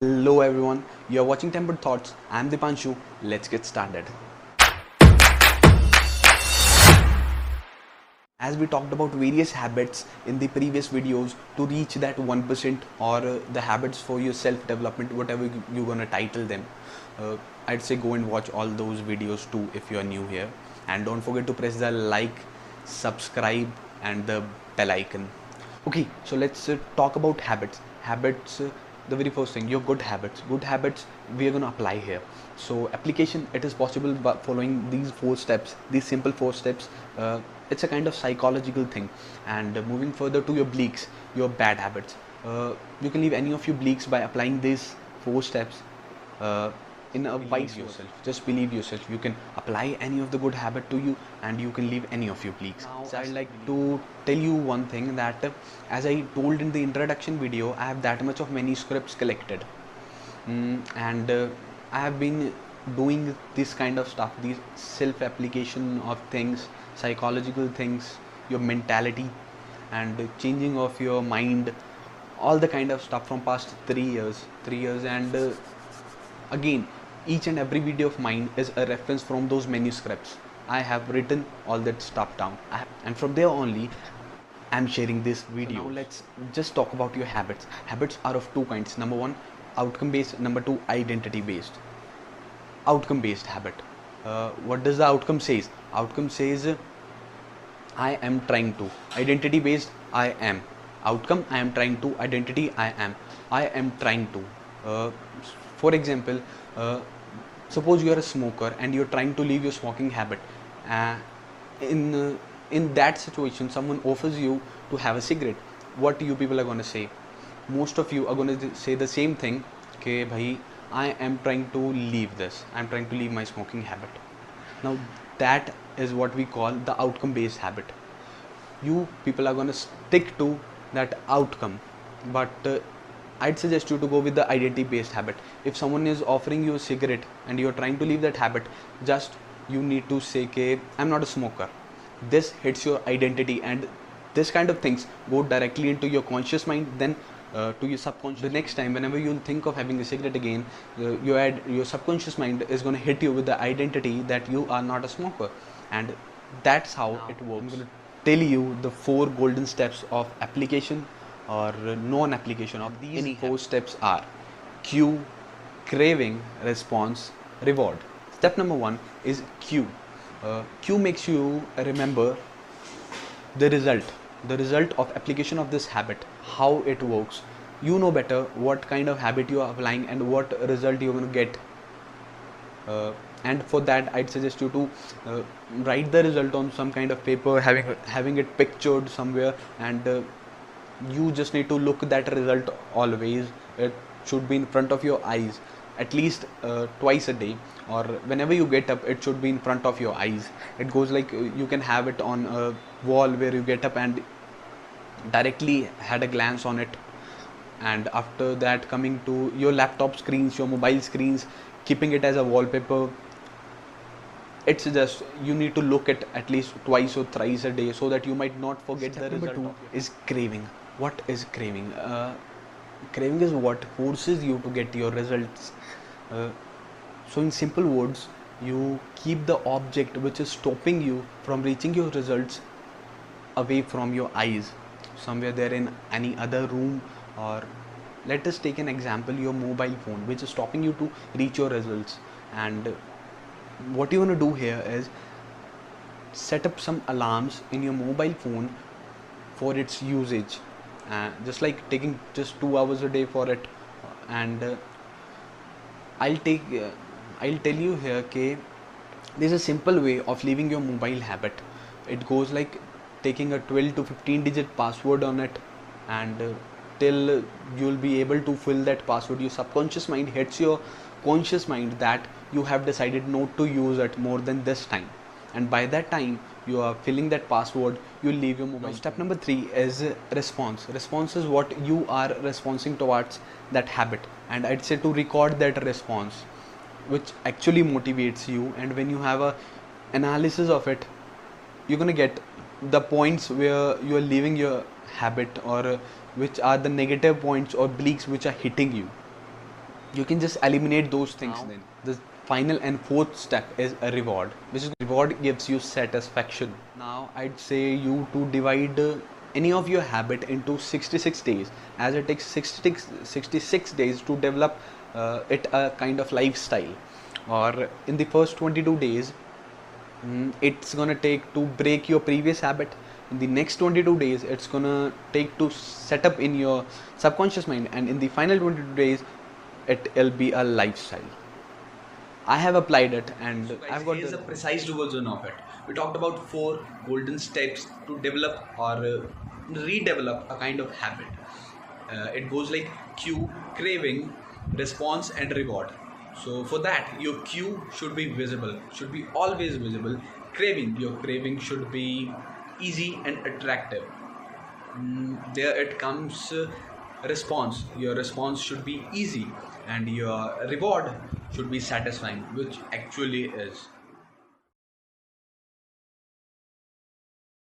Hello everyone, you are watching Tempered Thoughts. I'm Dipanshu. Let's get started. As we talked about various habits in the previous videos to reach that 1% or uh, the habits for your self development, whatever you- you're gonna title them, uh, I'd say go and watch all those videos too if you are new here. And don't forget to press the like, subscribe, and the bell icon. Okay, so let's uh, talk about habits. Habits, uh, the very first thing, your good habits. Good habits we are gonna apply here. So application, it is possible by following these four steps, these simple four steps. Uh, it's a kind of psychological thing. And uh, moving further to your bleaks, your bad habits. Uh, you can leave any of your bleaks by applying these four steps. In a wise yourself. Just believe yourself. You can apply any of the good habit to you and you can leave any of your bleaks so i'd like to tell you one thing that uh, as i told in the introduction video i have that much of many scripts collected. Mm, and uh, i have been doing this kind of stuff these self application of things psychological things your mentality and changing of your mind all the kind of stuff from past 3 years 3 years and uh, again each and every video of mine is a reference from those manuscripts i have written all that stuff down and from there only i'm sharing this video now let's just talk about your habits habits are of two kinds number one outcome based number two identity based outcome based habit uh, what does the outcome says outcome says uh, I am trying to. Identity based, I am. Outcome, I am trying to. Identity, I am. I am trying to. Uh, for example, uh, suppose you are a smoker and you're trying to leave your smoking habit. Uh, in uh, in that situation, someone offers you to have a cigarette. What you people are going to say? Most of you are going to say the same thing. Okay, bhai, I am trying to leave this. I'm trying to leave my smoking habit. Now that is what we call the outcome based habit. You people are going to stick to that outcome, but uh, I'd suggest you to go with the identity based habit. If someone is offering you a cigarette and you're trying to leave that habit, just you need to say, "Okay, I'm not a smoker." This hits your identity, and this kind of things go directly into your conscious mind, then uh, to your subconscious. The next time, whenever you'll think of having a cigarette again, uh, your ad, your subconscious mind is going to hit you with the identity that you are not a smoker, and that's how it works. I'm going to tell you the four golden steps of application or uh, non-application of these four steps are cue, craving, response, reward. Step number one is cue. Uh, cue makes you remember the result the result of application of this habit how it works you know better what kind of habit you are applying and what result you're going to get uh, and for that i'd suggest you to uh, write the result on some kind of paper having having it pictured somewhere and uh, you just need to look that result always. It should be in front of your eyes at least uh, twice a day or whenever you get up it should be in front of your eyes. It goes like uh, you can have it on a wall where you get up and directly had a glance on it. And after that coming to your laptop screens your mobile screens keeping it as a wallpaper it's just you need to look at at least twice or thrice a day so that you might not forget Step the number result two is craving what is craving? Uh, craving is what forces you to get your results. Uh, so in simple words you keep the object which is stopping you from reaching your results away from your eyes. Somewhere there in any other room or let us take an example your mobile phone which is stopping you to reach your results. And what you want to do here is set up some alarms in your mobile phone for its usage uh, just like taking just two hours a day for it. And uh, i'll take uh, i'll tell you here okay there's a simple way of leaving your mobile habit. It goes like taking a 12 to 15 digit password on it and uh, till you'll be able to fill that password. Your subconscious mind hits your conscious mind that you have decided not to use it more than this time. And by that time you are filling that password you leave your mobile. Step number 3 is response. Response is what you are responding towards that habit. And i'd say to record that response which actually motivates you and when you have a analysis of it you're going to get the points where you are leaving your habit or which are the negative points or bleaks which are hitting you. You can just eliminate those things Now- then. The final and fourth step is a reward which is reward gives you satisfaction. Now i'd say you to divide uh, any of your habit into 66 days. As it takes 66, 66 days to develop uh, it a kind of lifestyle. Or in the first 22 days mm, it's gonna take to break your previous habit. In the next 22 days it's gonna take to set up in your subconscious mind. And in the final 22 days it will be a lifestyle i have applied it and i've got here's the a precise version of it. We talked about four golden steps to develop or uh, redevelop a kind of habit. Uh, it goes like cue, craving, response, and reward. So for that, your cue should be visible, should be always visible. Craving, your craving should be easy and attractive. Mm, there it comes uh, response your response should be easy and your reward should be satisfying which actually is